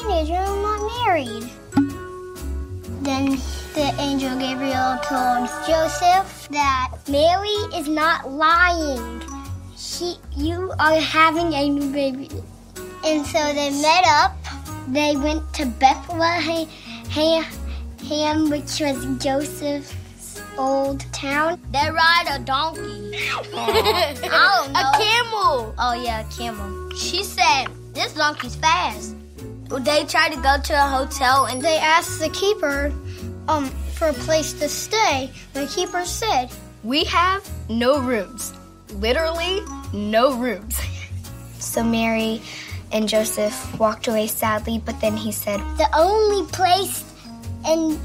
teenager. I'm not married. Then the angel Gabriel told Joseph that Mary is not lying. She, you are having a new baby. And so they met up. They went to Bethlehem, which was Joseph's old town. They ride a donkey. I don't know. A camel. Oh yeah, a camel. She said, this donkey's fast. They tried to go to a hotel and They asked the keeper um, for a place to stay. The keeper said, We have no rooms. Literally, no rooms. So Mary and Joseph walked away sadly, but then he said, The only place in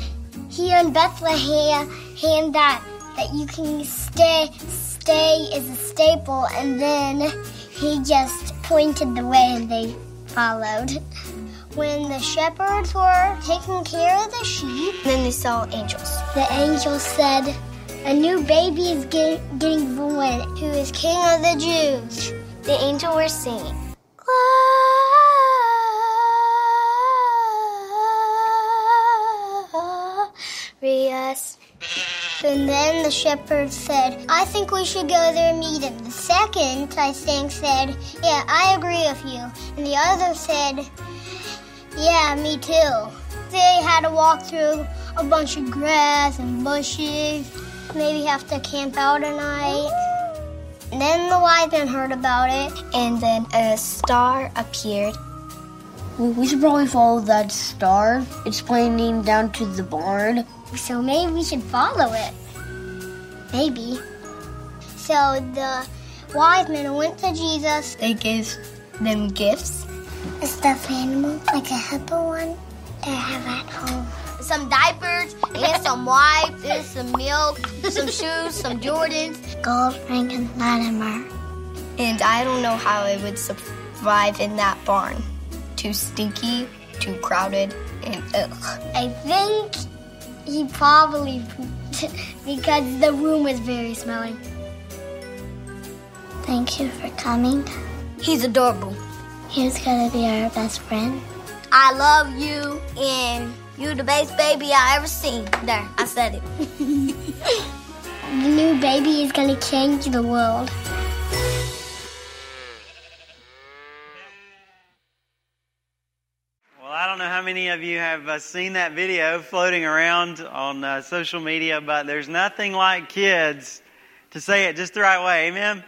here in Bethlehem hand that that you can stay stay is a staple and then he just pointed the way and they followed. When the shepherds were taking care of the sheep, then they saw angels. the angel said, A new baby is get, getting born, who is King of the Jews. The angel were singing. Glorious. And then the shepherd said, I think we should go there and meet him. The second, I think, said, Yeah, I agree with you. And the other said, Yeah, me too. They had to walk through a bunch of grass and bushes, maybe have to camp out a night. And then the wise men heard about it. And then a star appeared. We should probably follow that star. It's pointing down to the barn. So maybe we should follow it. Maybe. So the wise men went to Jesus. They gave them gifts. A stuffed animal, like a hippo one, that I have at home. Some diapers and some wipes and some milk, some shoes, some Jordans. Gold ring and Latimer. And I don't know how it would survive in that barn. Too stinky, too crowded, and ugh. I think he probably pooped because the room was very smelly. Thank you for coming. He's adorable. He's gonna be our best friend. I love you and you're the best baby I ever seen. There, I said it. The new baby is gonna change the world. Well, I don't know how many of you have uh, seen that video floating around on uh, social media, but there's nothing like kids to say it just the right way. Amen?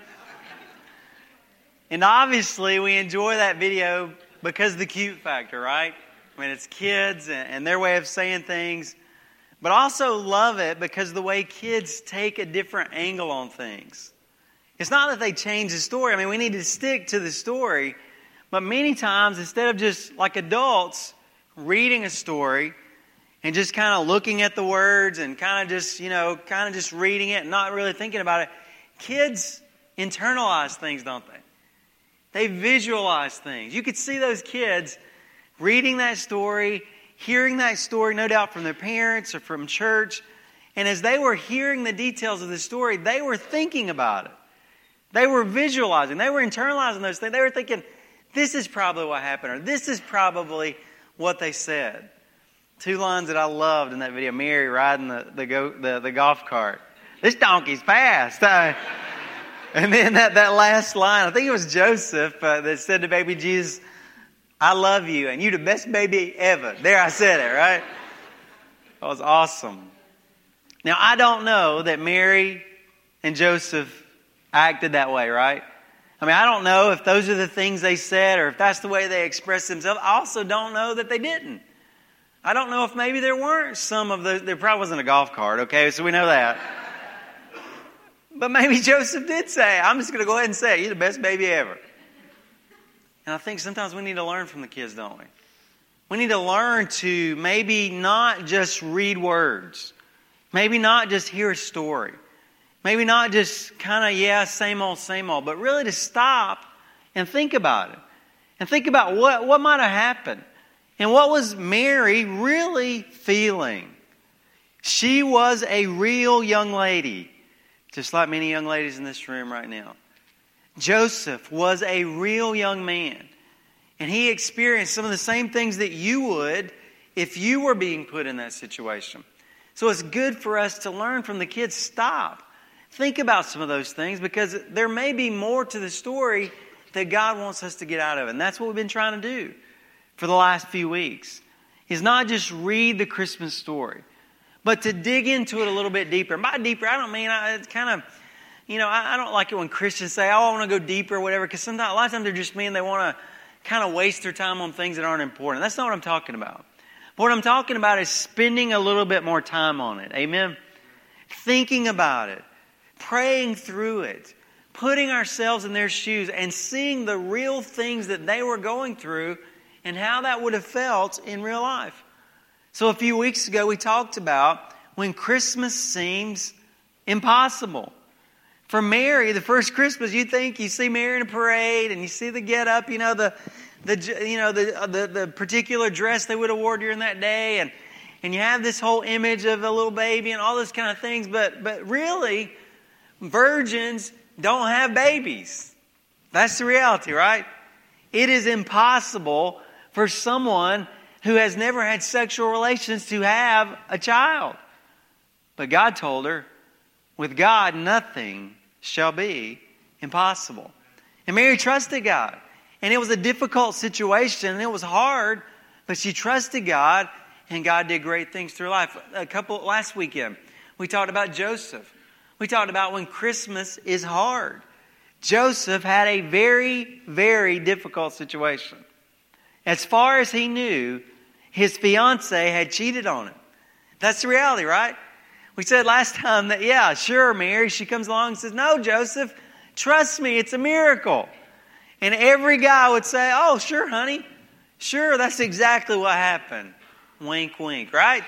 And obviously, we enjoy that video because of the cute factor, right? I mean, it's kids and, and their way of saying things, but also love it because the way kids take a different angle on things. It's not that they change the story. I mean, we need to stick to the story. But many times, instead of just like adults reading a story and just kind of looking at the words and kind of just, you know, kind of just reading it and not really thinking about it, kids internalize things, don't they? They visualize things. You could see those kids reading that story, hearing that story, no doubt from their parents or from church. And as they were hearing the details of the story, they were thinking about it. They were visualizing, they were internalizing those things. They were thinking, this is probably what happened, or this is probably what they said. Two lines that I loved in that video Mary riding the, the, go, the, the golf cart. This donkey's fast. and then that, that last line, I think it was Joseph uh, that said to baby Jesus, I love you, and you're the best baby ever. There I said it, right? That was awesome. Now, I don't know that Mary and Joseph acted that way, right? I mean, I don't know if those are the things they said or if that's the way they expressed themselves. I also don't know that they didn't. I don't know if maybe there weren't some of those. There probably wasn't a golf cart, okay? So we know that. But maybe Joseph did say, I'm just going to go ahead and say, You're the best baby ever. And I think sometimes we need to learn from the kids, don't we? We need to learn to maybe not just read words, maybe not just hear a story, maybe not just kind of, yeah, same old, same old, but really to stop and think about it. And think about what, what might have happened. And what was Mary really feeling? She was a real young lady, just like many young ladies in this room right now. Joseph was a real young man. And he experienced some of the same things that you would if you were being put in that situation. So it's good for us to learn from the kids. Stop. Think about some of those things because there may be more to the story that God wants us to get out of it. And that's what we've been trying to do for the last few weeks. Is not just read the Christmas story, but to dig into it a little bit deeper. By deeper, I don't mean I, it's kind of, you know, I, I, don't like it when Christians say, "Oh, I want to go deeper," or whatever, because sometimes a lot of times they're just mean they want to kind of waste their time on things that aren't important. That's not what I'm talking about. But what I'm talking about is spending a little bit more time on it. Amen? Thinking about it, praying through it, putting ourselves in their shoes, and seeing the real things that they were going through and how that would have felt in real life. So a few weeks ago, we talked about when Christmas seems impossible. For Mary, the first Christmas, you think you see Mary in a parade and you see the get up, you know, the, the, you know, the, uh, the, the particular dress they would have during that day. And, and you have this whole image of a little baby and all those kind of things. But, but really, virgins don't have babies. That's the reality, right? It is impossible for someone who has never had sexual relations to have a child. But God told her, with God, nothing shall be impossible. And Mary trusted God. And it was a difficult situation, and it was hard, but she trusted God, and God did great things through life. A couple last weekend, we talked about Joseph. We talked about when Christmas is hard. Joseph had a very, very difficult situation. As far as he knew, his fiance had cheated on him. That's the reality, right? We said last time that, yeah, sure, Mary. She comes along and says, No, Joseph, trust me, it's a miracle. And every guy would say, Oh, sure, honey. Sure, that's exactly what happened. Wink, wink, right?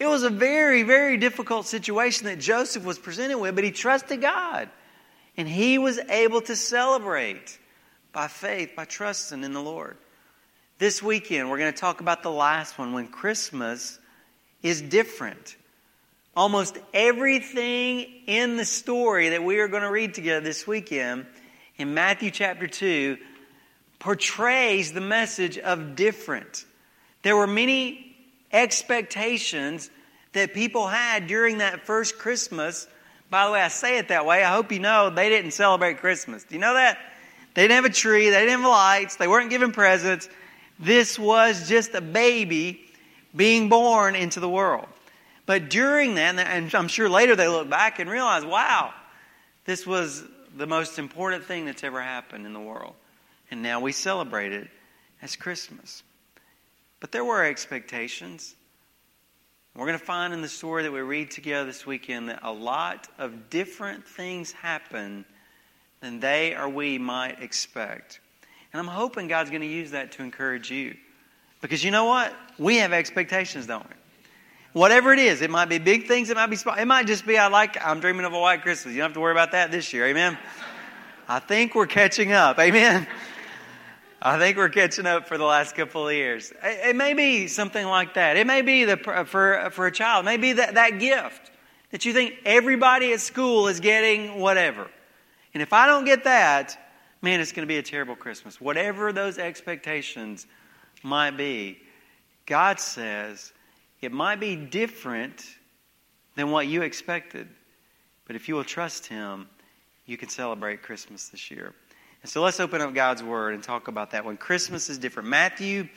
It was a very, very difficult situation that Joseph was presented with, but he trusted God. And he was able to celebrate by faith, by trusting in the Lord. This weekend, we're going to talk about the last one when Christmas is different. Almost everything in the story that we are going to read together this weekend in Matthew chapter 2 portrays the message of different. There were many expectations that people had during that first Christmas. By the way, I say it that way. I hope you know they didn't celebrate Christmas. Do you know that? They didn't have a tree, they didn't have lights, they weren't giving presents. This was just a baby being born into the world. But during that, and I'm sure later they look back and realize, wow, this was the most important thing that's ever happened in the world. And now we celebrate it as Christmas. But there were expectations. We're going to find in the story that we read together this weekend that a lot of different things happen than they or we might expect. And I'm hoping God's going to use that to encourage you. Because you know what? We have expectations, don't we? Whatever it is, it might be big things, it might be small. It might just be, I like, I'm dreaming of a white Christmas. You don't have to worry about that this year. Amen. I think we're catching up. Amen. I think we're catching up for the last couple of years. It, may be something like that. It may be the, for, for a child, maybe that, that gift that you think everybody at school is getting whatever. And if I don't get that, man, it's going to be a terrible Christmas. Whatever those expectations might be, God says, it might be different than what you expected, but if you will trust Him, you can celebrate Christmas this year. And so let's open up God's Word and talk about that when Christmas is different. Matthew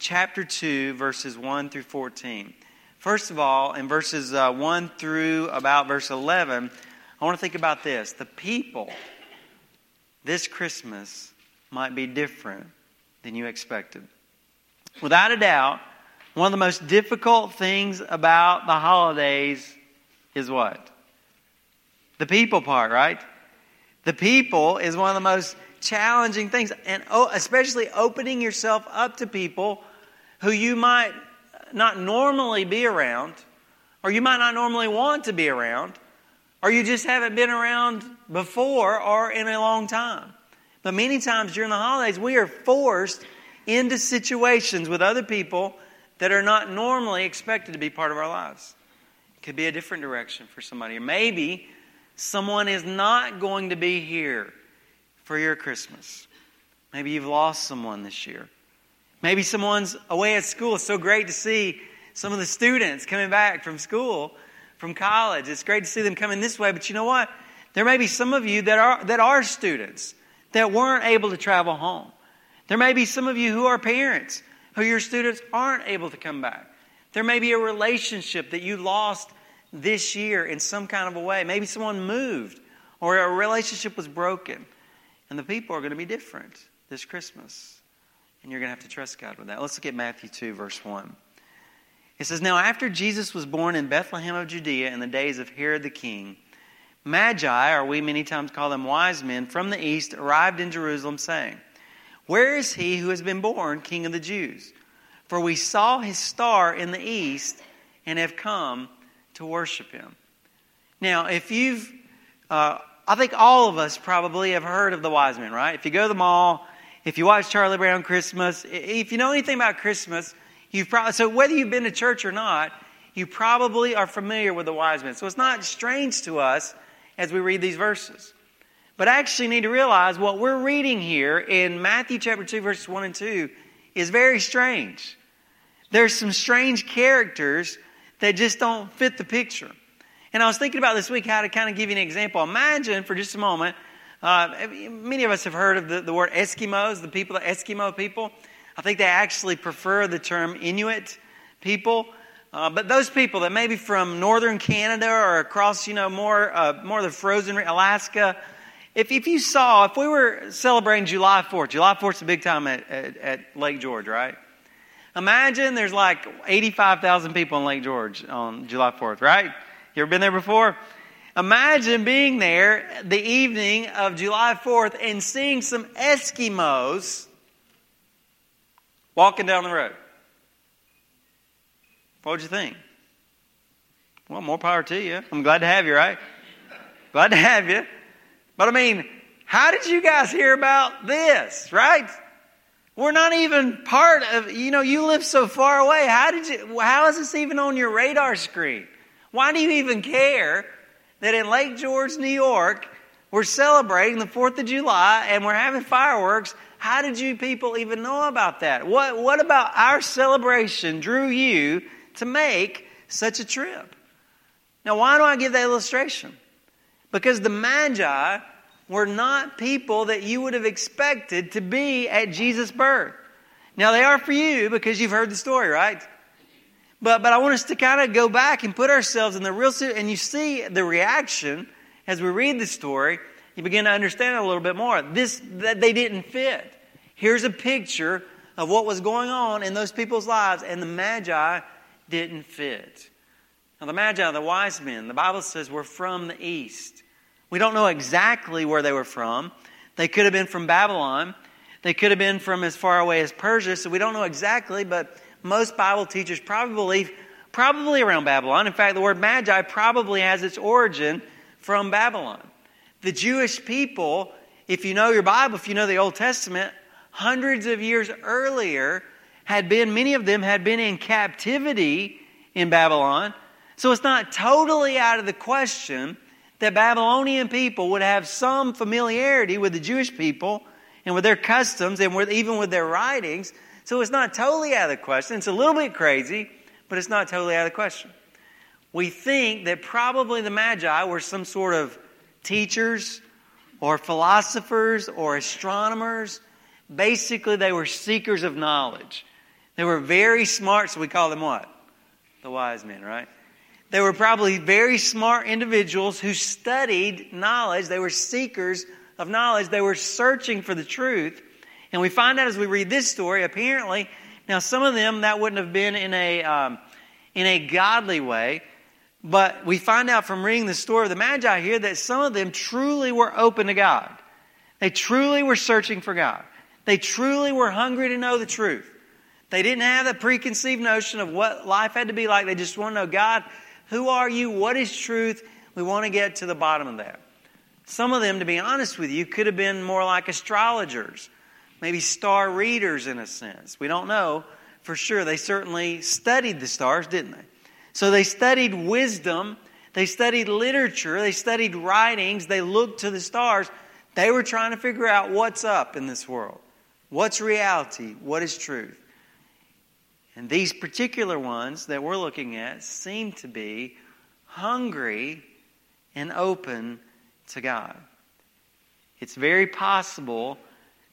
chapter 2, verses 1 through 14. First of all, in verses uh, 1 through about verse 11, I want to think about this. The people this Christmas might be different than you expected. Without a doubt, one of the most difficult things about the holidays is what? The people part, right? The people is one of the most challenging things, and especially opening yourself up to people who you might not normally be around, or you might not normally want to be around, or you just haven't been around before or in a long time. But many times during the holidays, we are forced into situations with other people that are not normally expected to be part of our lives. It could be a different direction for somebody. Or maybe someone is not going to be here for your Christmas. Maybe you've lost someone this year. Maybe someone's away at school. It's so great to see some of the students coming back from school, from college. It's great to see them coming this way, but you know what? There may be some of you that are, that are students that weren't able to travel home. There may be some of you who are parents who your students aren't able to come back. There may be a relationship that you lost this year in some kind of a way. Maybe someone moved or a relationship was broken. And the people are going to be different this Christmas. And you're going to have to trust God with that. Let's look at Matthew 2, verse 1. It says, Now after Jesus was born in Bethlehem of Judea in the days of Herod the king, Magi, or we many times call them wise men, from the east arrived in Jerusalem, saying, Where is he who has been born King of the Jews? For we saw his star in the east and have come to worship him. Now, if you've, uh, I think all of us probably have heard of the wise men, right? If you go to the mall, if you watch Charlie Brown Christmas, if you know anything about Christmas, you've probably, so whether you've been to church or not, you probably are familiar with the wise men. So it's not strange to us as we read these verses. But I actually need to realize what we're reading here in Matthew chapter 2, verses 1 and 2 is very strange. There's some strange characters that just don't fit the picture. And I was thinking about this week how to kind of give you an example. Imagine for just a moment, uh, many of us have heard of the, the word Eskimos, the people, the Eskimo people. I think they actually prefer the term Inuit people. Uh, but those people that maybe from northern Canada or across, you know, more uh, more of the frozen Alaska, if, if you saw, if we were celebrating July 4th, July 4th is a big time at, at, at Lake George, right? Imagine there's like 85,000 people in Lake George on July 4th, right? You ever been there before? Imagine being there the evening of July 4th and seeing some Eskimos walking down the road. What would you think? Well, more power to you. I'm glad to have you, right? Glad to have you. But I mean, how did you guys hear about this, right? We're not even part of, you know, you live so far away. How did you, how is this even on your radar screen? Why do you even care that in Lake George, New York, we're celebrating the 4th of July and we're having fireworks? How did you people even know about that? What, what about our celebration drew you to make such a trip? Now, why do I give that illustration? Because the Magi were not people that you would have expected to be at Jesus' birth. Now, they are for you because you've heard the story, right? But, but I want us to kind of go back and put ourselves in the real suit, and you see the reaction as we read the story. You begin to understand a little bit more. This that they didn't fit. Here's a picture of what was going on in those people's lives, and the Magi didn't fit. Now, the Magi, the wise men, the Bible says were from the east. We don't know exactly where they were from. They could have been from Babylon. They could have been from as far away as Persia, so we don't know exactly, but most Bible teachers probably believe probably around Babylon. In fact, the word magi probably has its origin from Babylon. The Jewish people, if you know your Bible, if you know the Old Testament, hundreds of years earlier had been, many of them had been in captivity in Babylon. So it's not totally out of the question that Babylonian people would have some familiarity with the Jewish people and with their customs and with, even with their writings. So it's not totally out of the question. It's a little bit crazy, but it's not totally out of the question. We think that probably the Magi were some sort of teachers or philosophers or astronomers. Basically, they were seekers of knowledge. They were very smart, so we call them what? The wise men, right? They were probably very smart individuals who studied knowledge. They were seekers of knowledge. They were searching for the truth. And we find out as we read this story, apparently, now some of them that wouldn't have been in a, um, in a godly way. But we find out from reading the story of the Magi here that some of them truly were open to God. They truly were searching for God. They truly were hungry to know the truth. They didn't have a preconceived notion of what life had to be like. They just want to know, God, who are you? What is truth? We want to get to the bottom of that. Some of them, to be honest with you, could have been more like astrologers, maybe star readers in a sense. We don't know for sure. They certainly studied the stars, didn't they? So they studied wisdom, they studied literature, they studied writings, they looked to the stars. They were trying to figure out what's up in this world. What's reality? What is truth? And these particular ones that we're looking at seem to be hungry and open to God. It's very possible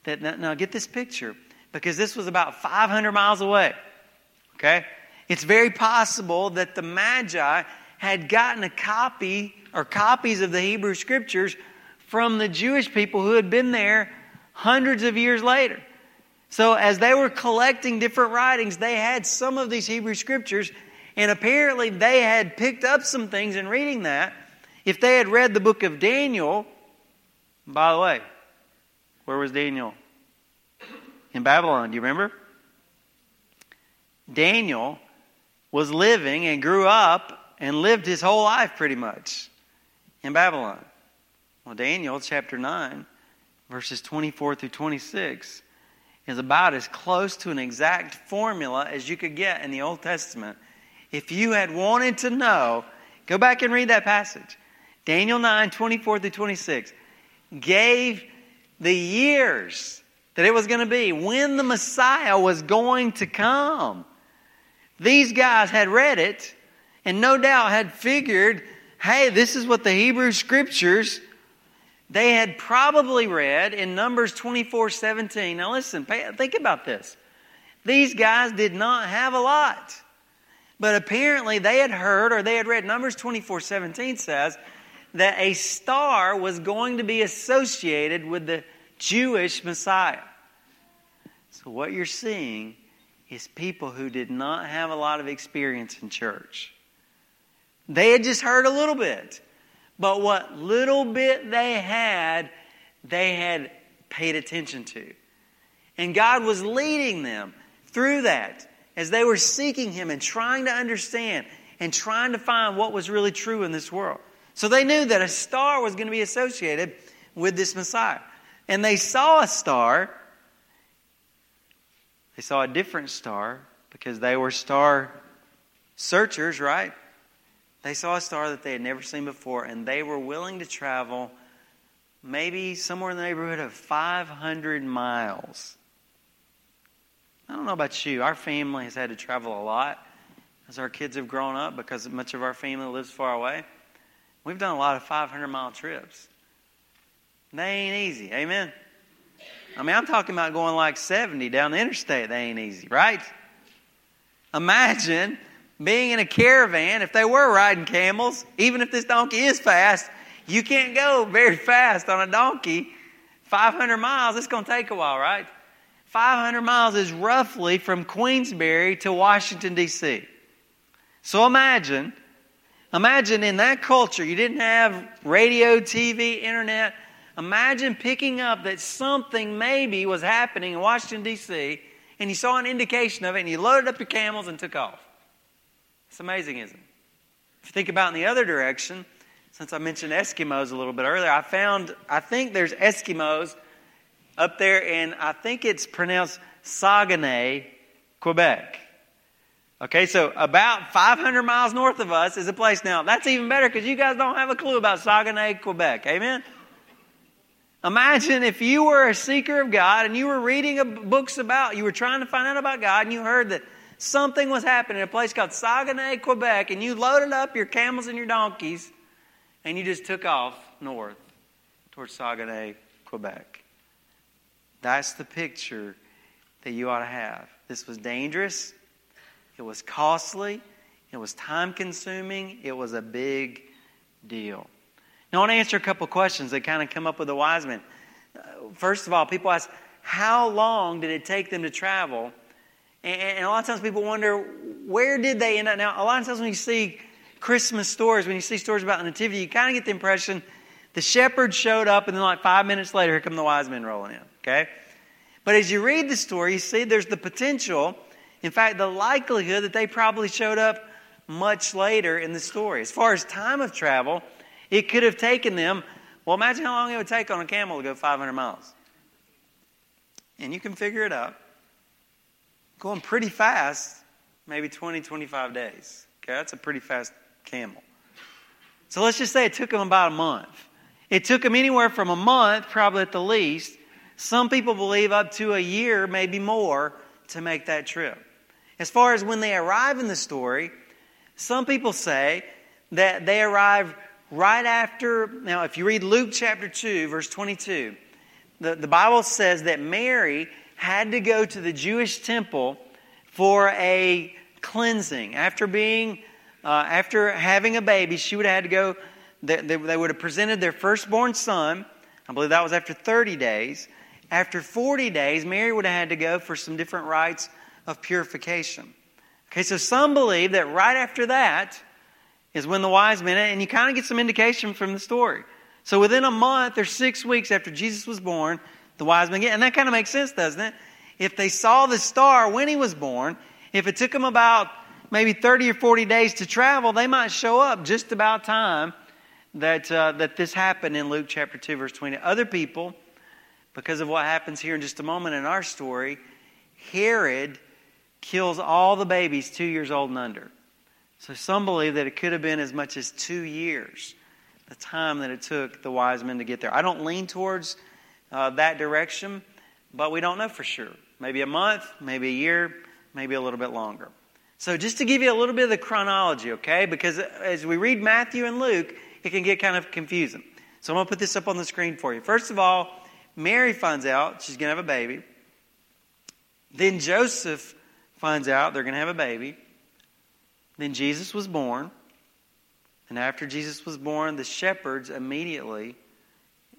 that, now get this picture, because this was about 500 miles away. Okay? It's very possible that the Magi had gotten a copy or copies of the Hebrew Scriptures from the Jewish people who had been there hundreds of years later. So, as they were collecting different writings, they had some of these Hebrew Scriptures, and apparently they had picked up some things in reading that. If they had read the book of Daniel, by the way, where was Daniel? In Babylon, do you remember? Daniel was living and grew up and lived his whole life pretty much in Babylon. Well, Daniel chapter 9, verses 24 through 26, is about as close to an exact formula as you could get in the Old Testament. If you had wanted to know, go back and read that passage. Daniel 9, 24 through 26 gave the years that it was going to be, when the Messiah was going to come. These guys had read it and no doubt had figured, hey, this is what the Hebrew scriptures they had probably read in Numbers 24 17. Now, listen, pay, think about this. These guys did not have a lot. But apparently, they had heard or they had read Numbers 24 17 says that a star was going to be associated with the Jewish Messiah. So, what you're seeing is people who did not have a lot of experience in church. They had just heard a little bit. But what little bit they had, they had paid attention to. And God was leading them through that as they were seeking Him and trying to understand and trying to find what was really true in this world. So they knew that a star was going to be associated with this Messiah. And they saw a star. They saw a different star because they were star searchers, right? They saw a star that they had never seen before, and they were willing to travel maybe somewhere in the neighborhood of 500 miles. I don't know about you. Our family has had to travel a lot as our kids have grown up because much of our family lives far away. We've done a lot of 500 mile trips. They ain't easy. Amen? I mean, I'm talking about going like 70 down the interstate. They ain't easy, right? Imagine being in a caravan, if they were riding camels, even if this donkey is fast, you can't go very fast on a donkey. 500 miles, it's going to take a while, right? 500 miles is roughly from Queensbury to Washington, D.C. So imagine, imagine in that culture, you didn't have radio, TV, internet. Imagine picking up that something maybe was happening in Washington, D.C., and you saw an indication of it, and you loaded up your camels and took off. It's amazing, isn't it? If you think about in the other direction, since I mentioned Eskimos a little bit earlier, I found, I think there's Eskimos up there, and I think it's pronounced Saguenay, Quebec. Okay, so about 500 miles north of us is a place now. That's even better because you guys don't have a clue about Saguenay, Quebec. Amen? Imagine if you were a seeker of God and you were reading books about, you were trying to find out about God, and you heard that something was happening in a place called Saguenay, Quebec, and you loaded up your camels and your donkeys, and you just took off north towards Saguenay, Quebec. That's the picture that you ought to have. This was dangerous, it was costly, it was time consuming, it was a big deal. Now, I want to answer a couple questions that kind of come up with the wise men. Uh, first of all, people ask, how long did it take them to travel and, a lot of times people wonder, where did they end up? Now, a lot of times when you see Christmas stories, when you see stories about the Nativity, you kind of get the impression The shepherds showed up, and then like five minutes later, here come the wise men rolling in. Okay? But as you read the story, you see there's the potential, in fact, the likelihood that they probably showed up much later in the story. As far as time of travel, it could have taken them, well, imagine how long it would take on a camel to go 500 miles. And you can figure it out. Going pretty fast, maybe 20, 25 days. Okay, that's a pretty fast camel. So let's just say it took them about a month. It took them anywhere from a month, probably at the least. Some people believe up to a year, maybe more, to make that trip. As far as when they arrive in the story, some people say that they arrive right after. Now, if you read Luke chapter 2, verse 22, the, the Bible says that Mary had to go to the Jewish temple for a cleansing. After being, uh, after having a baby, she would have had to go, they, they, they would have presented their firstborn son. I believe that was after 30 days. After 40 days, Mary would have had to go for some different rites of purification. Okay, so some believe that right after that is when the wise men, and you kind of get some indication from the story. So within a month or six weeks after Jesus was born, the wise men get, and that kind of makes sense, doesn't it? If they saw the star when he was born, if it took them about maybe 30 or 40 days to travel, they might show up just about time that, uh, that this happened in Luke chapter 2, verse 20. Other people, because of what happens here in just a moment in our story, Herod kills all the babies two years old and under. So some believe that it could have been as much as two years, the time that it took the wise men to get there. I don't lean towards uh, that direction, but we don't know for sure. Maybe a month, maybe a year, maybe a little bit longer. So just to give you a little bit of the chronology, okay? Because as we read Matthew and Luke, it can get kind of confusing. So I'm going to put this up on the screen for you. First of all, Mary finds out she's going to have a baby. Then Joseph finds out they're going to have a baby. Then Jesus was born. And after Jesus was born, the shepherds immediately,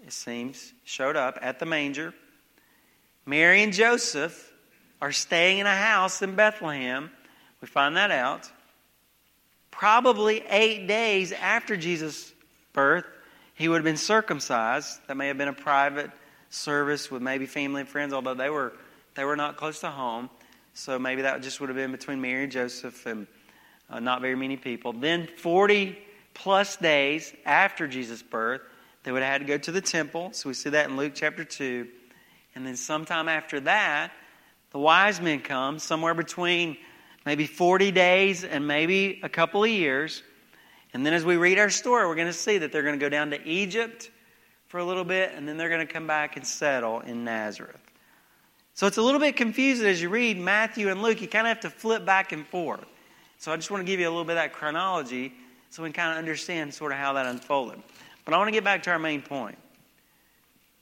it seems, showed up at the manger. Mary and Joseph are staying in a house in Bethlehem. We find that out. Probably eight days after Jesus' birth, he would have been circumcised. That may have been a private service with maybe family and friends, although they were, they were not close to home. So maybe that just would have been between Mary and Joseph and uh, not very many people. Then 40 plus days after Jesus' birth, they would have had to go to the temple. So we see that in Luke chapter 2. And then sometime after that, the wise men come, somewhere between maybe 40 days and maybe a couple of years. And then as we read our story, we're going to see that they're going to go down to Egypt for a little bit, and then they're going to come back and settle in Nazareth. So it's a little bit confusing as you read Matthew and Luke. You kind of have to flip back and forth. So I just want to give you a little bit of that chronology so we can kind of understand sort of how that unfolded. But I want to get back to our main point.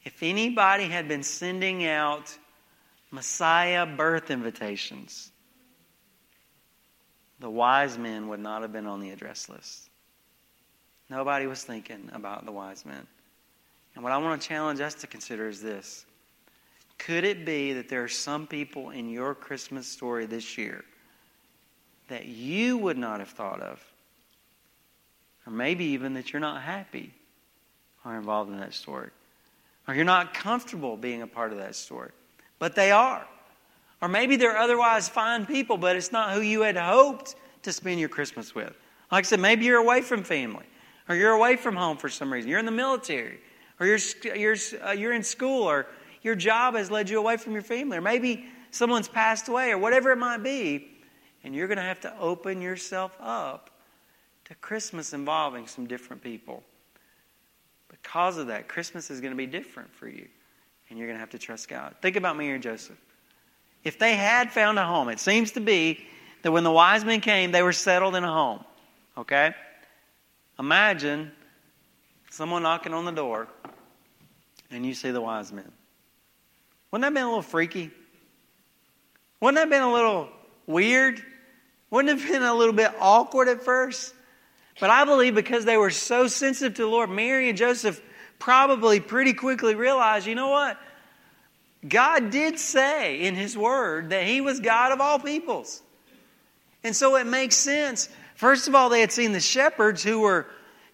If anybody had been sending out Messiah birth invitations, the wise men would not have been on the address list. Nobody was thinking about the wise men. And what I want to challenge us to consider is this could it be that there are some people in your Christmas story this year that you would not have thought of? Or maybe even that you're not happy are involved in that story. Or you're not comfortable being a part of that story. But they are. Or maybe they're otherwise fine people, but it's not who you had hoped to spend your Christmas with. Like I said, maybe you're away from family, or you're away from home for some reason. You're in the military, or you're, you're, uh, you're in school, or your job has led you away from your family, or maybe someone's passed away, or whatever it might be, and you're going to have to open yourself up to Christmas involving some different people. Because of that, Christmas is going to be different for you, and you're going to have to trust God. Think about Mary and Joseph. If they had found a home, it seems to be that when the wise men came, they were settled in a home. Okay? Imagine someone knocking on the door and you see the wise men. Wouldn't that have been a little freaky? Wouldn't that have been a little weird? Wouldn't it have been a little bit awkward at first? But I believe because they were so sensitive to the Lord, Mary and Joseph probably pretty quickly realized, you know what? God did say in His Word that He was God of all peoples. And so it makes sense. First of all, they had seen the shepherds who were,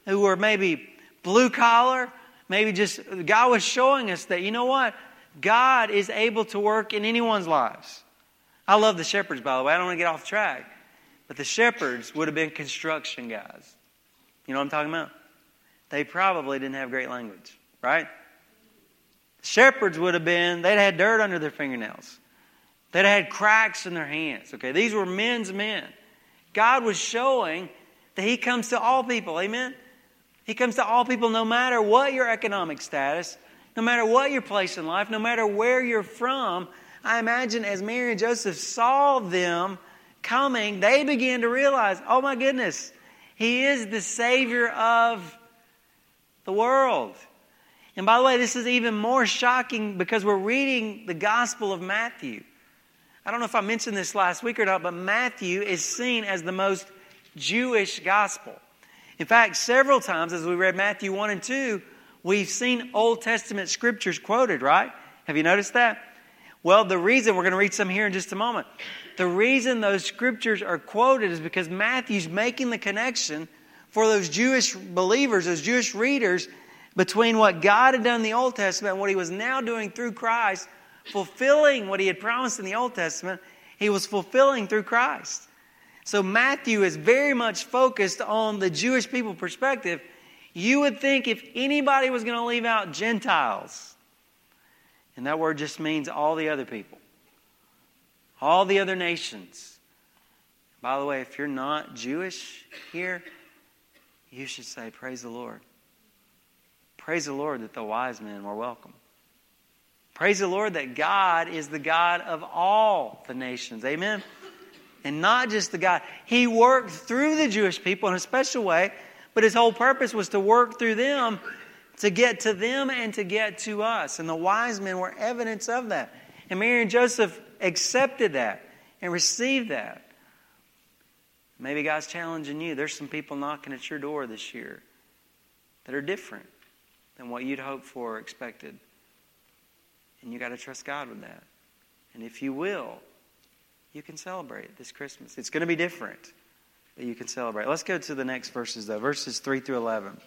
who were maybe blue collar, maybe just God was showing us that, you know what? God is able to work in anyone's lives. I love the shepherds, by the way. I don't want to get off track. But the shepherds would have been construction guys. You know what I'm talking about? They probably didn't have great language, right? Shepherds would have been, they'd had dirt under their fingernails. They'd had cracks in their hands. Okay, these were men's men. God was showing that He comes to all people. Amen? He comes to all people no matter what your economic status, no matter what your place in life, no matter where you're from. I imagine as Mary and Joseph saw them coming, they began to realize, oh my goodness, He is the Savior of the world. And by the way, this is even more shocking because we're reading the Gospel of Matthew. I don't know if I mentioned this last week or not, but Matthew is seen as the most Jewish gospel. In fact, several times as we read Matthew 1 and 2, we've seen Old Testament scriptures quoted, right? Have you noticed that? Well, the reason, we're going to read some here in just a moment. The reason those scriptures are quoted is because Matthew's making the connection for those Jewish believers, those Jewish readers, between what God had done in the Old Testament and what He was now doing through Christ, fulfilling what He had promised in the Old Testament, He was fulfilling through Christ. So Matthew is very much focused on the Jewish people perspective. You would think if anybody was going to leave out Gentiles, and that word just means all the other people, all the other nations. By the way, if you're not Jewish here, you should say, Praise the Lord. Praise the Lord that the wise men were welcome. Praise the Lord that God is the God of all the nations. Amen. And not just the God. He worked through the Jewish people in a special way, but his whole purpose was to work through them to get to them and to get to us. And the wise men were evidence of that. And Mary and Joseph accepted that and received that. Maybe God's challenging you. There's some people knocking at your door this year that are different than what you'd hoped for or expected. And you got to trust God with that. And if you will, you can celebrate this Christmas. It's going to be different, but you can celebrate. Let's go to the next verses, though, verses 3 through 11.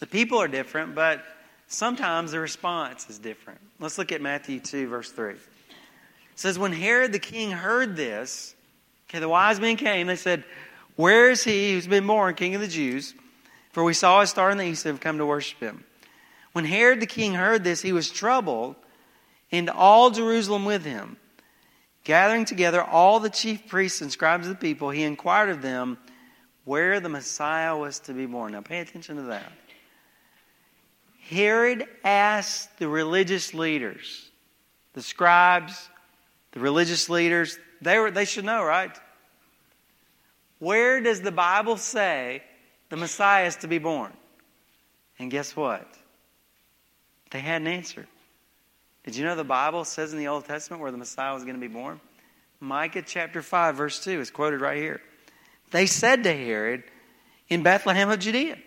The people are different, but sometimes the response is different. Let's look at Matthew 2, verse 3. It says, When Herod the king heard this, okay, the wise men came. They said, Where is he who's been born king of the Jews? For we saw a star in the east and have come to worship him. When Herod the king heard this, he was troubled, and all Jerusalem with him. Gathering together all the chief priests and scribes of the people, he inquired of them where the Messiah was to be born. Now pay attention to that. Herod asked the religious leaders, the scribes, the religious leaders, they, were, they should know, right? Where does the Bible say the Messiah is to be born? And guess what? They had an answer. Did you know the Bible says in the Old Testament where the Messiah was going to be born? Micah chapter 5, verse 2 is quoted right here. They said to Herod in Bethlehem of Judea,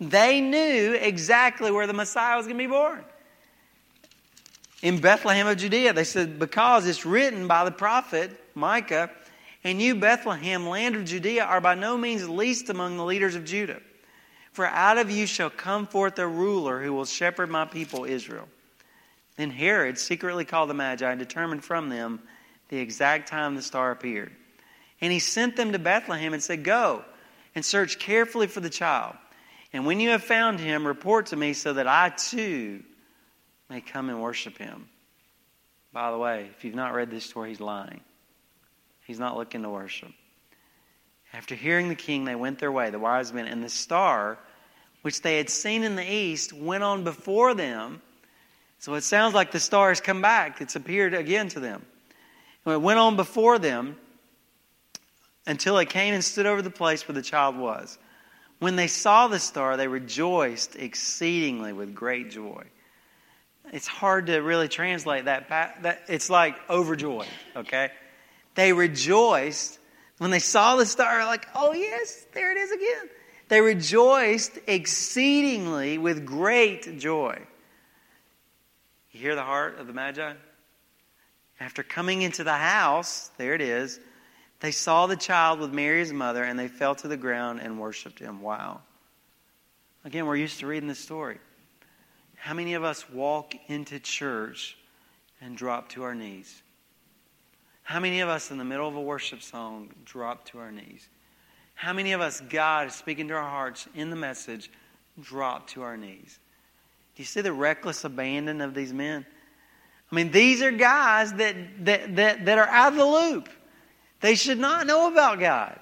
they knew exactly where the Messiah was going to be born. In Bethlehem of Judea, they said, because it's written by the prophet Micah, and you, Bethlehem, land of Judea, are by no means least among the leaders of Judah. For out of you shall come forth a ruler who will shepherd my people Israel. Then Herod secretly called the Magi and determined from them the exact time the star appeared. And he sent them to Bethlehem and said, Go and search carefully for the child. And when you have found him, report to me so that I too may come and worship him. By the way, if you've not read this story, he's lying. He's not looking to worship. After hearing the king, they went their way, the wise men, and the star, which they had seen in the east, went on before them. So it sounds like the star has come back. It's appeared again to them. And it went on before them until it came and stood over the place where the child was. When they saw the star, they rejoiced exceedingly with great joy. It's hard to really translate that. that it's like overjoyed, okay? They rejoiced when they saw the star, like, oh, yes, there it is again. They rejoiced exceedingly with great joy. You hear the heart of the Magi? After coming into the house, there it is, they saw the child with Mary's mother, and they fell to the ground and worshiped him. Wow. Again, we're used to reading this story. How many of us walk into church and drop to our knees? How many of us in the middle of a worship song drop to our knees? How many of us, God is speaking to our hearts in the message, drop to our knees? Do you see the reckless abandon of these men? I mean, these are guys that, that, that, that are out of the loop. They should not know about God.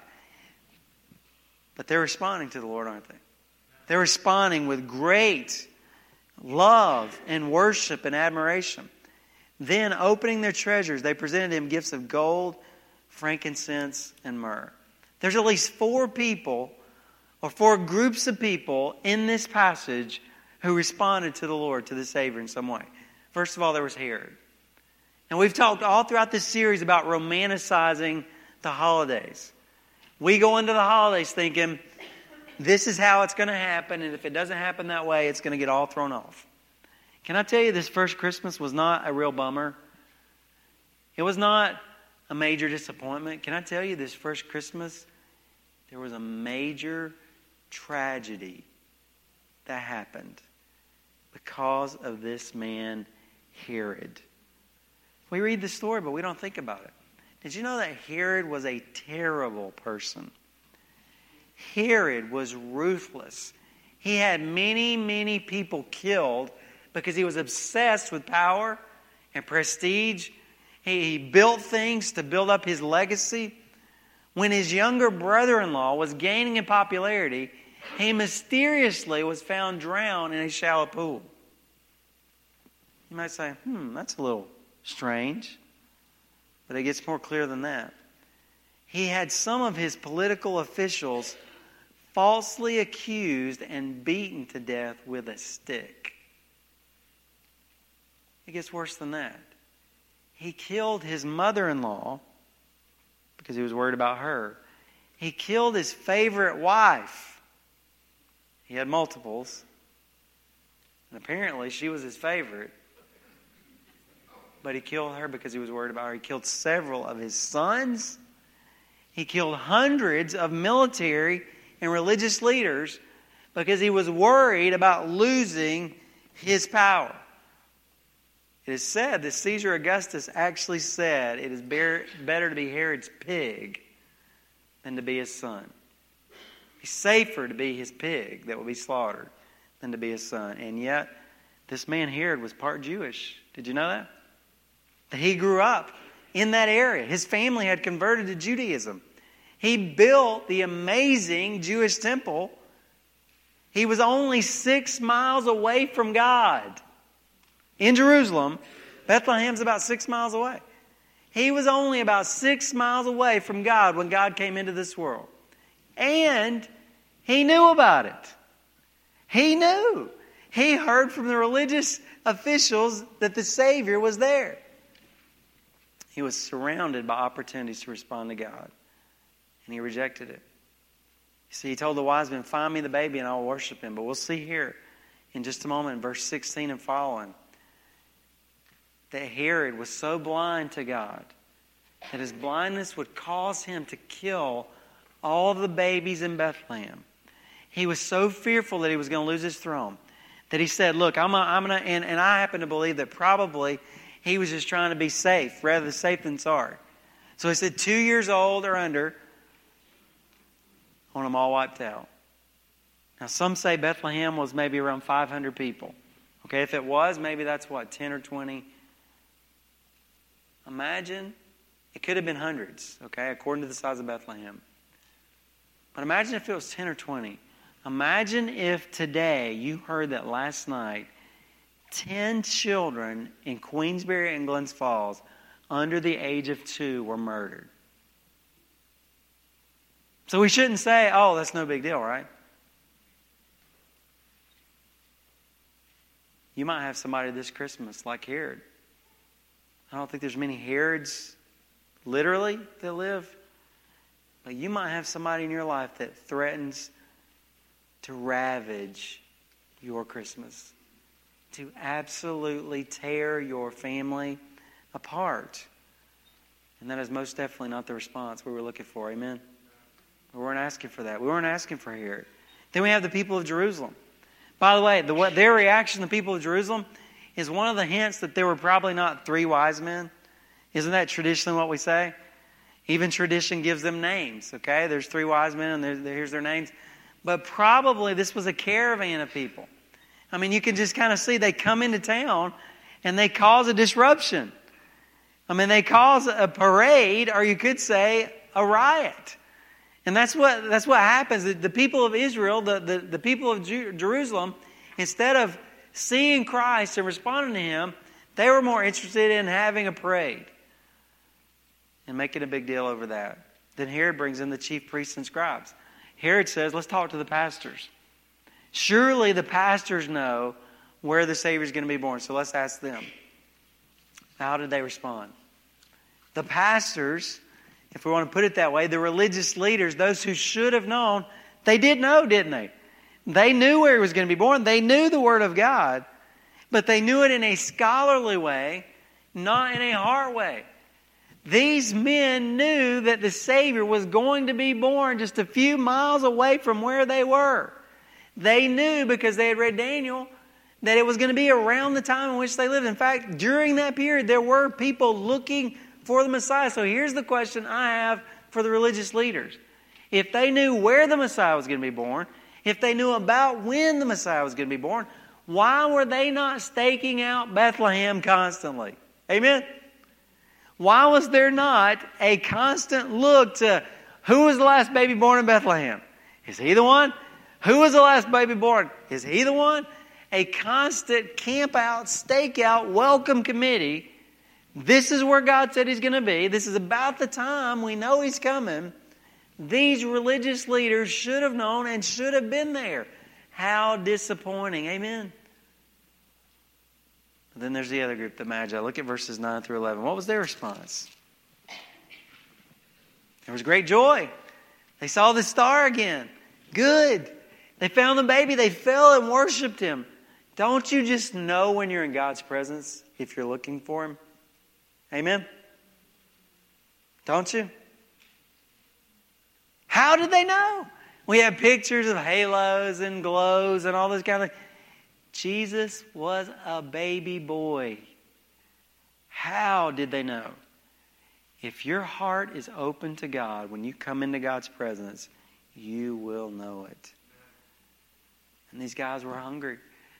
But they're responding to the Lord, aren't they? They're responding with great love and worship and admiration. Then, opening their treasures, they presented him gifts of gold, frankincense, and myrrh. There's at least four people or four groups of people in this passage who responded to the Lord, to the Savior in some way. First of all, there was Herod. And we've talked all throughout this series about romanticizing the holidays. We go into the holidays thinking, this is how it's going to happen, and if it doesn't happen that way, it's going to get all thrown off. Can I tell you, this first Christmas was not a real bummer? It was not a major disappointment. Can I tell you, this first Christmas, there was a major tragedy that happened because of this man, Herod. We read the story, but we don't think about it. Did you know that Herod was a terrible person? Herod was ruthless. He had many, many people killed because he was obsessed with power and prestige. He, built things to build up his legacy. When his younger brother in law was gaining in popularity, he mysteriously was found drowned in a shallow pool. You might say, hmm, that's a little strange. But it gets more clear than that. He had some of his political officials falsely accused and beaten to death with a stick. It gets worse than that. He killed his mother in law because he was worried about her. He killed his favorite wife. He had multiples. And apparently she was his favorite. But he killed her because he was worried about her. He killed several of his sons. He killed hundreds of military and religious leaders because he was worried about losing his power. It is said that Caesar Augustus actually said it is better to be Herod's pig than to be his son. It's safer to be his pig that will be slaughtered than to be his son. And yet, this man Herod was part Jewish. Did you know that? He grew up in that area. His family had converted to Judaism. He built the amazing Jewish temple. He was only six miles away from God in Jerusalem. Bethlehem's about six miles away. He was only about six miles away from God when God came into this world. And he knew about it. He knew. He heard from the religious officials that the Savior was there. He was surrounded by opportunities to respond to God, and he rejected it. You see, he told the wise men, Find me the baby and I'll worship him. But we'll see here in just a moment, in verse 16 and following that Herod was so blind to God that his blindness would cause him to kill all the babies in Bethlehem. He was so fearful that he was going to lose his throne that he said, Look, I'm going to, and, and I happen to believe that probably he was just trying to be safe, rather safe than sorry. So he said, Two years old or under, Want them all wiped out. Now, some say Bethlehem was maybe around 500 people. Okay, if it was, maybe that's what, 10 or 20 Imagine, it could have been hundreds, okay, according to the size of Bethlehem. But imagine if it was 10 or 20. Imagine if today you heard that last night 10 children in Queensbury and Glens Falls under the age of two were murdered. So we shouldn't say, oh, that's no big deal, right? You might have somebody this Christmas like Herod. I don't think there's many Herods literally that live. But you might have somebody in your life that threatens to ravage your Christmas, to absolutely tear your family apart. And that is most definitely not the response we were looking for. Amen? We weren't asking for that. We weren't asking for Herod. Then we have the people of Jerusalem. By the way, the, what, their reaction, the people of Jerusalem, is one of the hints that there were probably not three wise men. Isn't that traditionally what we say? Even tradition gives them names, okay? There's three wise men, and here's their names. But probably this was a caravan of people. I mean, you can just kind of see they come into town and they cause a disruption. I mean, they cause a parade, or you could say a riot. And that's what, that's what happens. The, people of Israel, the, the, the people of Jerusalem, instead of seeing Christ and responding to Him, they were more interested in having a parade and making a big deal over that. Then Herod brings in the chief priests and scribes. Herod says, Let's talk to the pastors. Surely the pastors know where the Savior is going to be born, so let's ask them. How did they respond? The pastors, if we want to put it that way, the religious leaders, those who should have known, they did know, didn't they? They knew where he was going to be born. They knew the Word of God, but they knew it in a scholarly way, not in a hard way. These men knew that the Savior was going to be born just a few miles away from where they were. They knew because they had read Daniel that it was going to be around the time in which they lived. In fact, during that period, there were people looking for the Messiah. So here's the question I have for the religious leaders. If they knew where the Messiah was going to be born, if they knew about when the Messiah was going to be born, why were they not staking out Bethlehem constantly? Amen? Why was there not a constant look to who was the last baby born in Bethlehem? Is he the one? Who was the last baby born? Is he the one? A constant camp out, stake out, welcome committee. This is where God said He's going to be. This is about the time we know He's coming. These religious leaders should have known and should have been there. How disappointing. Amen. But then there's the other group, the Magi. Look at verses 9 through 11. What was their response? There was great joy. They saw the star again. Good. They found the baby. They fell and worshiped him. Don't you just know when you're in God's presence if you're looking for him? Amen? Don't you? How did they know? We have pictures of halos and glows and all this kind of thing. Jesus was a baby boy. How did they know? If your heart is open to God when you come into God's presence, you will know it. And these guys were hungry.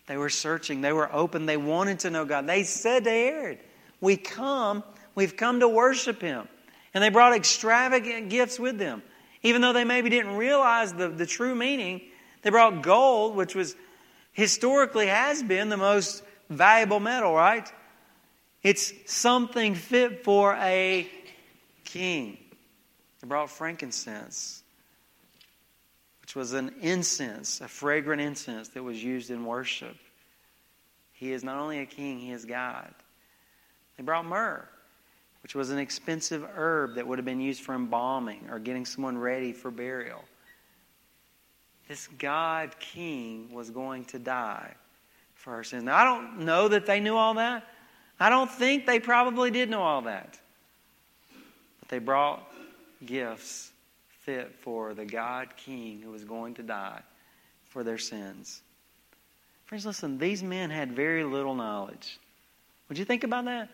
They were searching. They were open. They wanted to know God. They said to Herod, We come, we've come to worship Him. And they brought extravagant gifts with them. Even though they maybe didn't realize the, the true meaning, they brought gold, which was historically has been the most valuable metal, right? It's something fit for a king. They brought frankincense, which was an incense, a fragrant incense that was used in worship. He is not only a king, he is God. They brought myrrh which was an expensive herb that would have been used for embalming or getting someone ready for burial. This God King was going to die for our sins. Now, I don't know that they knew all that. I don't think they probably did know all that. But they brought gifts fit for the God King who was going to die for their sins. Friends, listen, these men had very little knowledge. Would you think about that?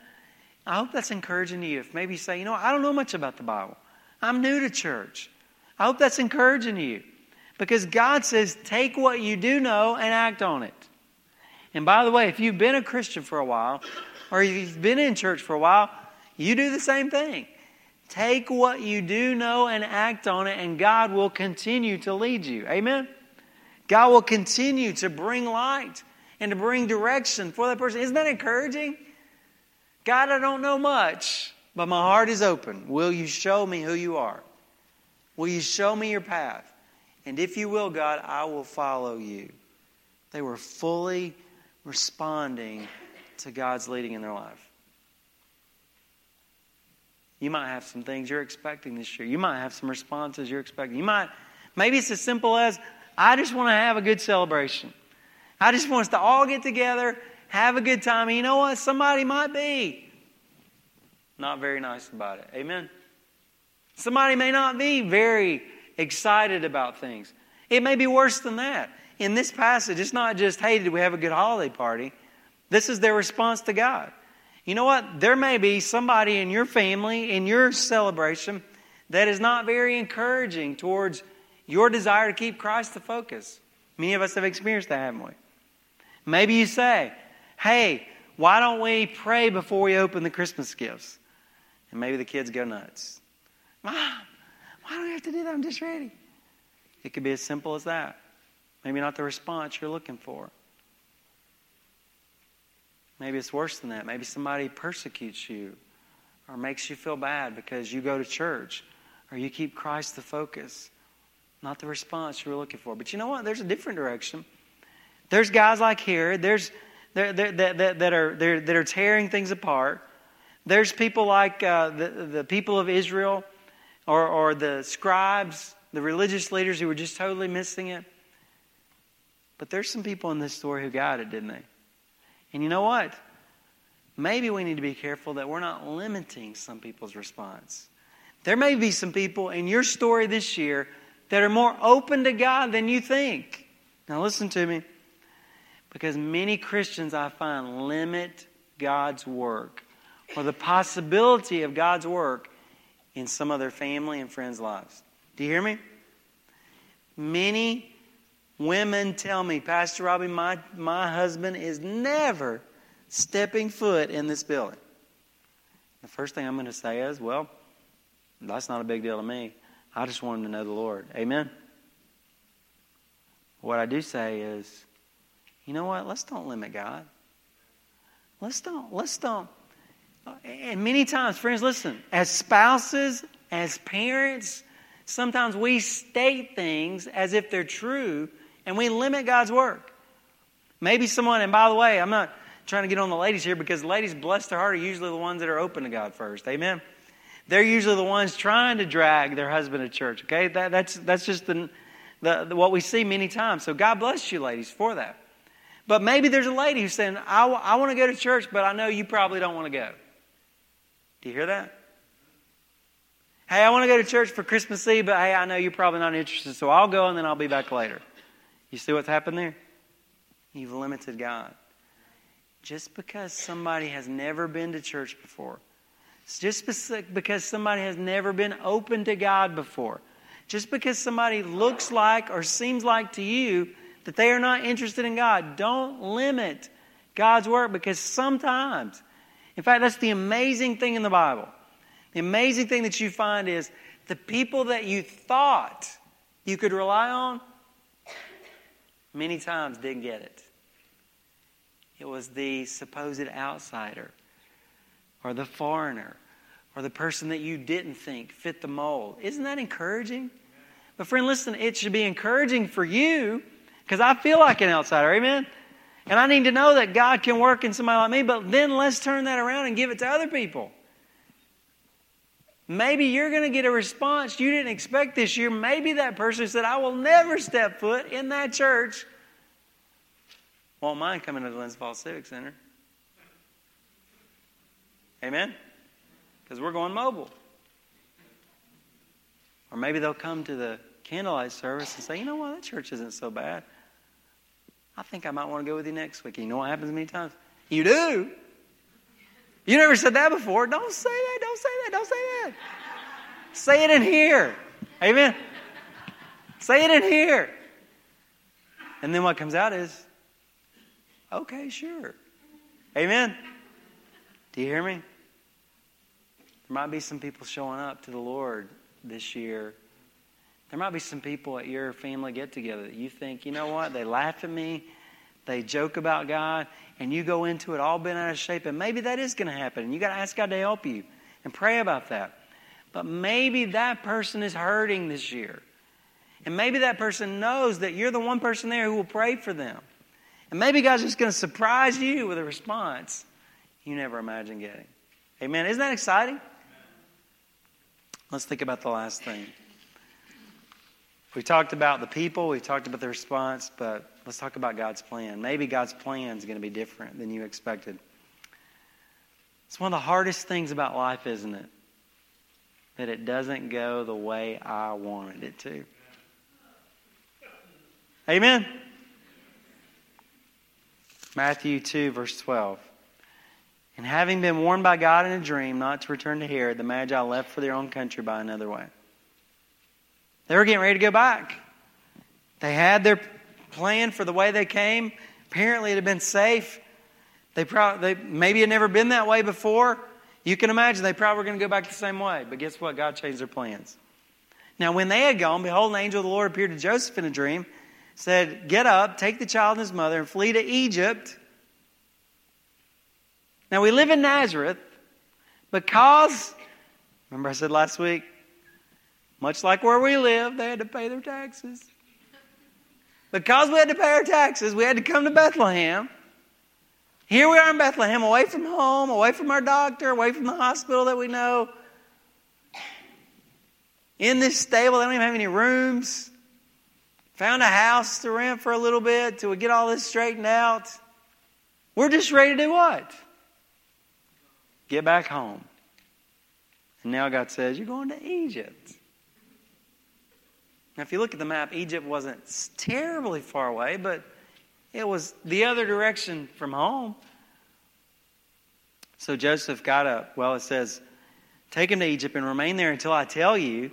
I hope that's encouraging to you. If maybe you say, you know, I don't know much about the Bible, I'm new to church. I hope that's encouraging to you. Because God says, take what you do know and act on it. And by the way, if you've been a Christian for a while, or you've been in church for a while, you do the same thing. Take what you do know and act on it, and God will continue to lead you. Amen? God will continue to bring light and to bring direction for that person. Isn't that encouraging? God, I don't know much, but my heart is open. Will you show me who you are? Will you show me your path? And if you will, God, I will follow you. They were fully responding to God's leading in their life. You might have some things you're expecting this year. You might have some responses you're expecting. You might, maybe it's as simple as, I just want to have a good celebration. I just want us to all get together have a good time. And you know what? Somebody might be not very nice about it. Amen. Somebody may not be very excited about things. It may be worse than that. in this passage, it's not just, hey, did we have a good holiday party? This is their response to God. You know what? There may be somebody in your family, in your celebration, that is not very encouraging towards your desire to keep Christ the focus. Many of us have experienced that, haven't we? Maybe you say, hey, why don't we pray before we open the Christmas gifts? And maybe the kids go nuts. Mom, why do we have to do that? I'm just ready. It could be as simple as that. Maybe not the response you're looking for. Maybe it's worse than that. Maybe somebody persecutes you or makes you feel bad because you go to church or you keep Christ the focus. Not the response you were looking for. But you know what? There's a different direction. There's guys like here. There's that, that, that, are that are tearing things apart. There's people like uh, the, the people of Israel or, or the scribes, the religious leaders who were just totally missing it. But there's some people in this story who got it, didn't they? And you know what? Maybe we need to be careful that we're not limiting some people's response. There may be some people in your story this year that are more open to God than you think. Now, listen to me. Because many Christians, I find, limit God's work or the possibility of God's work in some of their family and friends' lives. Do you hear me? Many women tell me, Pastor Robbie, my, my husband is never stepping foot in this building. The first thing I'm going to say is, well, that's not a big deal to me. I just want him to know the Lord. Amen? What I do say is, you know what? Let's don't limit God. Let's don't. Let's don't. And many times, friends, listen, as spouses, as parents, sometimes we state things as if they're true and we limit God's work. Maybe someone, and by the way, I'm not trying to get on the ladies here because ladies, bless their heart, are usually the ones that are open to God first. Amen. They're usually the ones trying to drag their husband to church. Okay, that, that's that's just the, the, the, what we see many times. So God bless you, ladies, for that. But maybe there's a lady who's saying, I, I want to go to church, but I know you probably don't want to go. Do you hear that? Hey, I want to go to church for Christmas Eve, but hey, I know you're probably not interested, so I'll go and then I'll be back later. You see what's happened there? You've limited God. Just because somebody has never been to church before, just because somebody has never been open to God before, just because somebody looks like or seems like to you that they are not interested in God. Don't limit God's work because sometimes, in fact, that's the amazing thing in the Bible. The amazing thing that you find is the people that you thought you could rely on many times didn't get it. It was the supposed outsider or the foreigner or the person that you didn't think fit the mold. Isn't that encouraging? But, friend, listen, it should be encouraging for you because I feel like an outsider. Amen? And I need to know that God can work in somebody like me, but then let's turn that around and give it to other people. Maybe you're going to get a response you didn't expect this year. Maybe that person said, I will never step foot in that church. Won't mind coming to the Glens Falls Civic Center. Amen? Because we're going mobile. Or maybe they'll come to the candlelight service and say, you know what, that church isn't so bad. I think I might want to go with you next week. You know what happens many times? You do. You never said that before. Don't say that. Don't say that. Don't say that. say it in here. Amen. Say it in here. And then what comes out is, okay, sure. Amen. Do you hear me? There might be some people showing up to the Lord this year there might be some people at your family get together that you think, you know what, they laugh at me, they joke about God, and you go into it all bent out of shape, and maybe that is going to happen. And you got to ask God to help you and pray about that. But maybe that person is hurting this year. And maybe that person knows that you're the one person there who will pray for them. And maybe God's just going to surprise you with a response you never imagined getting. Amen. Isn't that exciting? Let's think about the last thing. We talked about the people, we talked about the response, but let's talk about God's plan. Maybe God's plan is going to be different than you expected. It's one of the hardest things about life, isn't it? That it doesn't go the way I wanted it to. Amen? Matthew 2, verse 12. And having been warned by God in a dream not to return to Herod, the Magi left for their own country by another way. They were getting ready to go back. They had their plan for the way they came. Apparently, it had been safe. They probably they maybe had never been that way before. You can imagine they probably were going to go back the same way. But guess what? God changed their plans. Now, when they had gone, behold, an angel of the Lord appeared to Joseph in a dream, said, Get up, take the child and his mother, and flee to Egypt. Now, we live in Nazareth because, remember I said last week, much like where we live, they had to pay their taxes. Because we had to pay our taxes, we had to come to Bethlehem. Here we are in Bethlehem, away from home, away from our doctor, away from the hospital that we know. In this stable, they don't even have any rooms. Found a house to rent for a little bit till we get all this straightened out. We're just ready to do what? Get back home. And now God says, You're going to Egypt. Now, if you look at the map, Egypt wasn't terribly far away, but it was the other direction from home. So Joseph got up. Well, it says, Take him to Egypt and remain there until I tell you,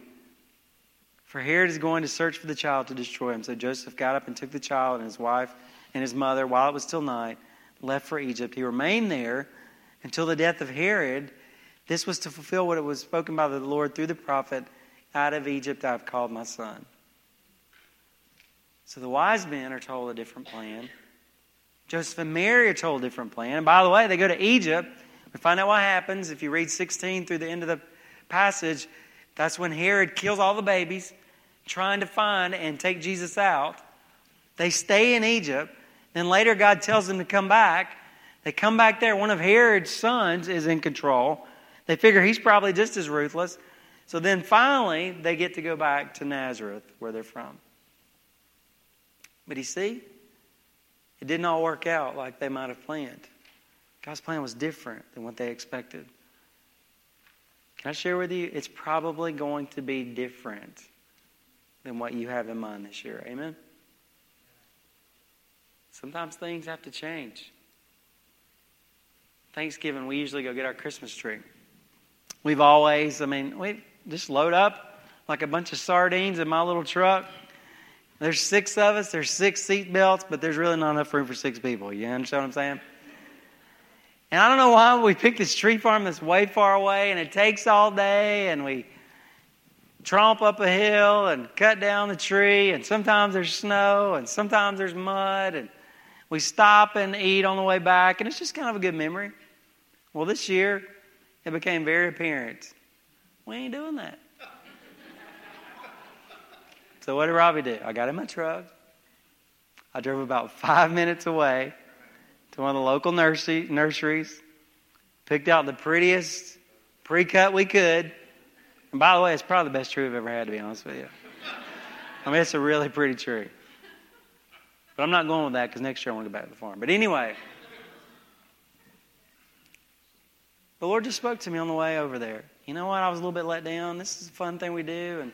for Herod is going to search for the child to destroy him. So Joseph got up and took the child and his wife and his mother while it was still night, left for Egypt. He remained there until the death of Herod. This was to fulfill what it was spoken by the Lord through the prophet Out of Egypt I've called my son. So the wise men are told a different plan. Joseph and Mary are told a different plan. And by the way, they go to Egypt. We find out what happens if you read 16 through the end of the passage. That's when Herod kills all the babies, trying to find and take Jesus out. They stay in Egypt. Then later, God tells them to come back. They come back there. One of Herod's sons is in control. They figure he's probably just as ruthless. So then finally, they get to go back to Nazareth, where they're from. But you see, it didn't all work out like they might have planned. God's plan was different than what they expected. Can I share with you? It's probably going to be different than what you have in mind this year. Amen? Sometimes things have to change. Thanksgiving, we usually go get our Christmas tree. We've always, I mean, we just load up like a bunch of sardines in my little truck there's six of us, there's six seat belts, but there's really not enough room for six people. You understand what I'm saying? And I don't know why we picked this tree farm that's way far away and it takes all day and we tromp up a hill and cut down the tree and sometimes there's snow and sometimes there's mud and we stop and eat on the way back and it's just kind of a good memory. Well, this year it became very apparent we ain't doing that. So what did Robbie do? I got in my truck. I drove about five minutes away to one of the local nursery, nurseries, picked out the prettiest pre-cut we could. And by the way, it's probably the best tree I've ever had, to be honest with you. I mean, it's a really pretty tree. But I'm not going with that because next year I want to go back to the farm. But anyway, the Lord just spoke to me on the way over there. You know what? I was a little bit let down. This is a fun thing we do, and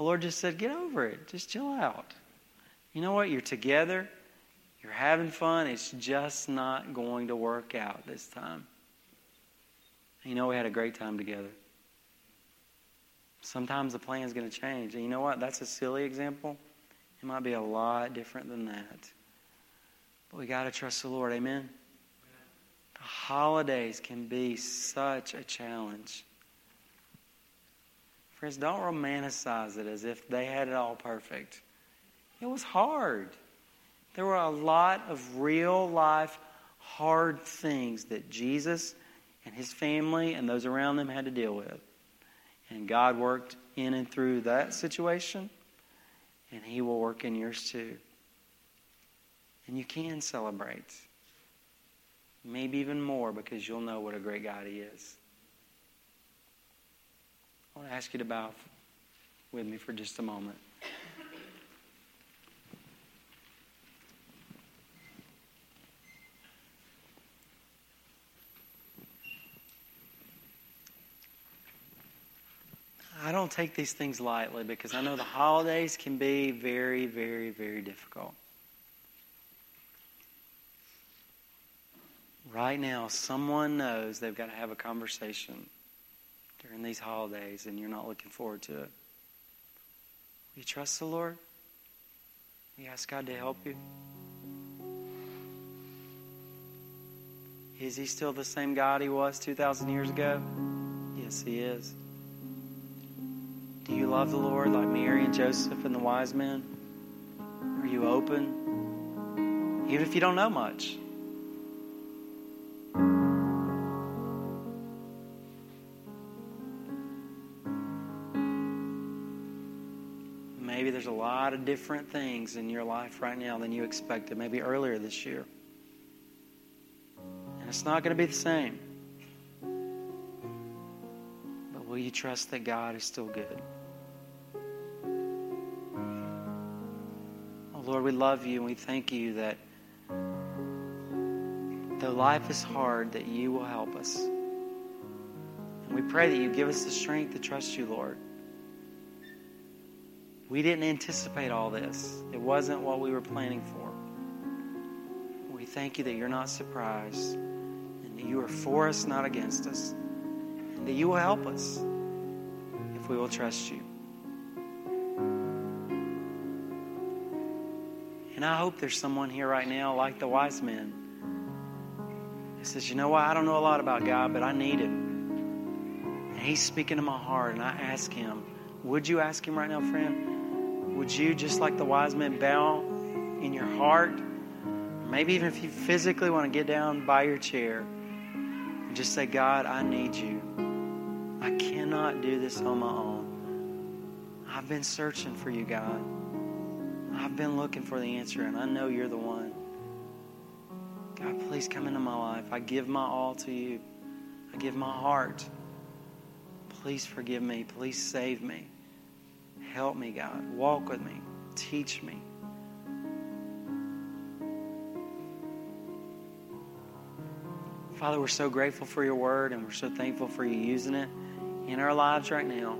the Lord just said, Get over it. Just chill out. You know what? You're together. You're having fun. It's just not going to work out this time. And you know, we had a great time together. Sometimes the plan is going to change. And you know what? That's a silly example. It might be a lot different than that. But we got to trust the Lord. Amen? The holidays can be such a challenge. Friends, don't romanticize it as if they had it all perfect. It was hard. There were a lot of real life hard things that Jesus and his family and those around them had to deal with. And God worked in and through that situation, and he will work in yours too. And you can celebrate. Maybe even more because you'll know what a great God he is. I want to ask you to bow with me for just a moment. I don't take these things lightly because I know the holidays can be very, very, very difficult. Right now, someone knows they've got to have a conversation during these holidays and you're not looking forward to it. Will you trust the Lord? Will you ask God to help you? Is he still the same God he was 2,000 years ago? Yes, he is. Do you love the Lord like Mary and Joseph and the wise men? Are you open? Even if you don't know much. Lot of different things in your life right now than you expected, maybe earlier this year. And it's not going to be the same. But will you trust that God is still good? Oh, Lord, we love you and we thank you that though life is hard, that you will help us. And we pray that you give us the strength to trust you, Lord. We didn't anticipate all this. It wasn't what we were planning for. We thank you that you're not surprised and that you are for us, not against us, and that you will help us if we will trust you. And I hope there's someone here right now, like the wise men, that says, You know what? I don't know a lot about God, but I need Him. And He's speaking to my heart, and I ask Him, Would you ask Him right now, friend? Would you, just like the wise men, bow in your heart? Maybe even if you physically want to get down by your chair and just say, God, I need you. I cannot do this on my own. I've been searching for you, God. I've been looking for the answer, and I know you're the one. God, please come into my life. I give my all to you. I give my heart. Please forgive me. Please save me. Help me, God. Walk with me. Teach me. Father, we're so grateful for your word and we're so thankful for you using it in our lives right now.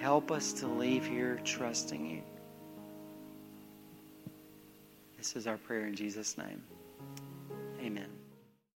Help us to leave here trusting you. This is our prayer in Jesus' name. Amen.